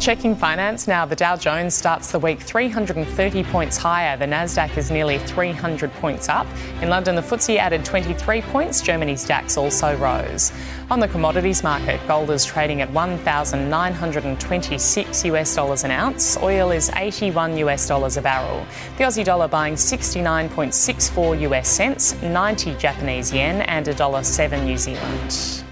Checking finance now, the Dow Jones starts the week 330 points higher. The Nasdaq is nearly 300 points up. In London, the FTSE added 23 points. Germany's DAX also rose. On the commodities market, gold is trading at 1,926 US dollars an ounce. Oil is 81 US dollars a barrel. The Aussie dollar buying 69.64 US cents, 90 Japanese yen, and $1.07 New Zealand.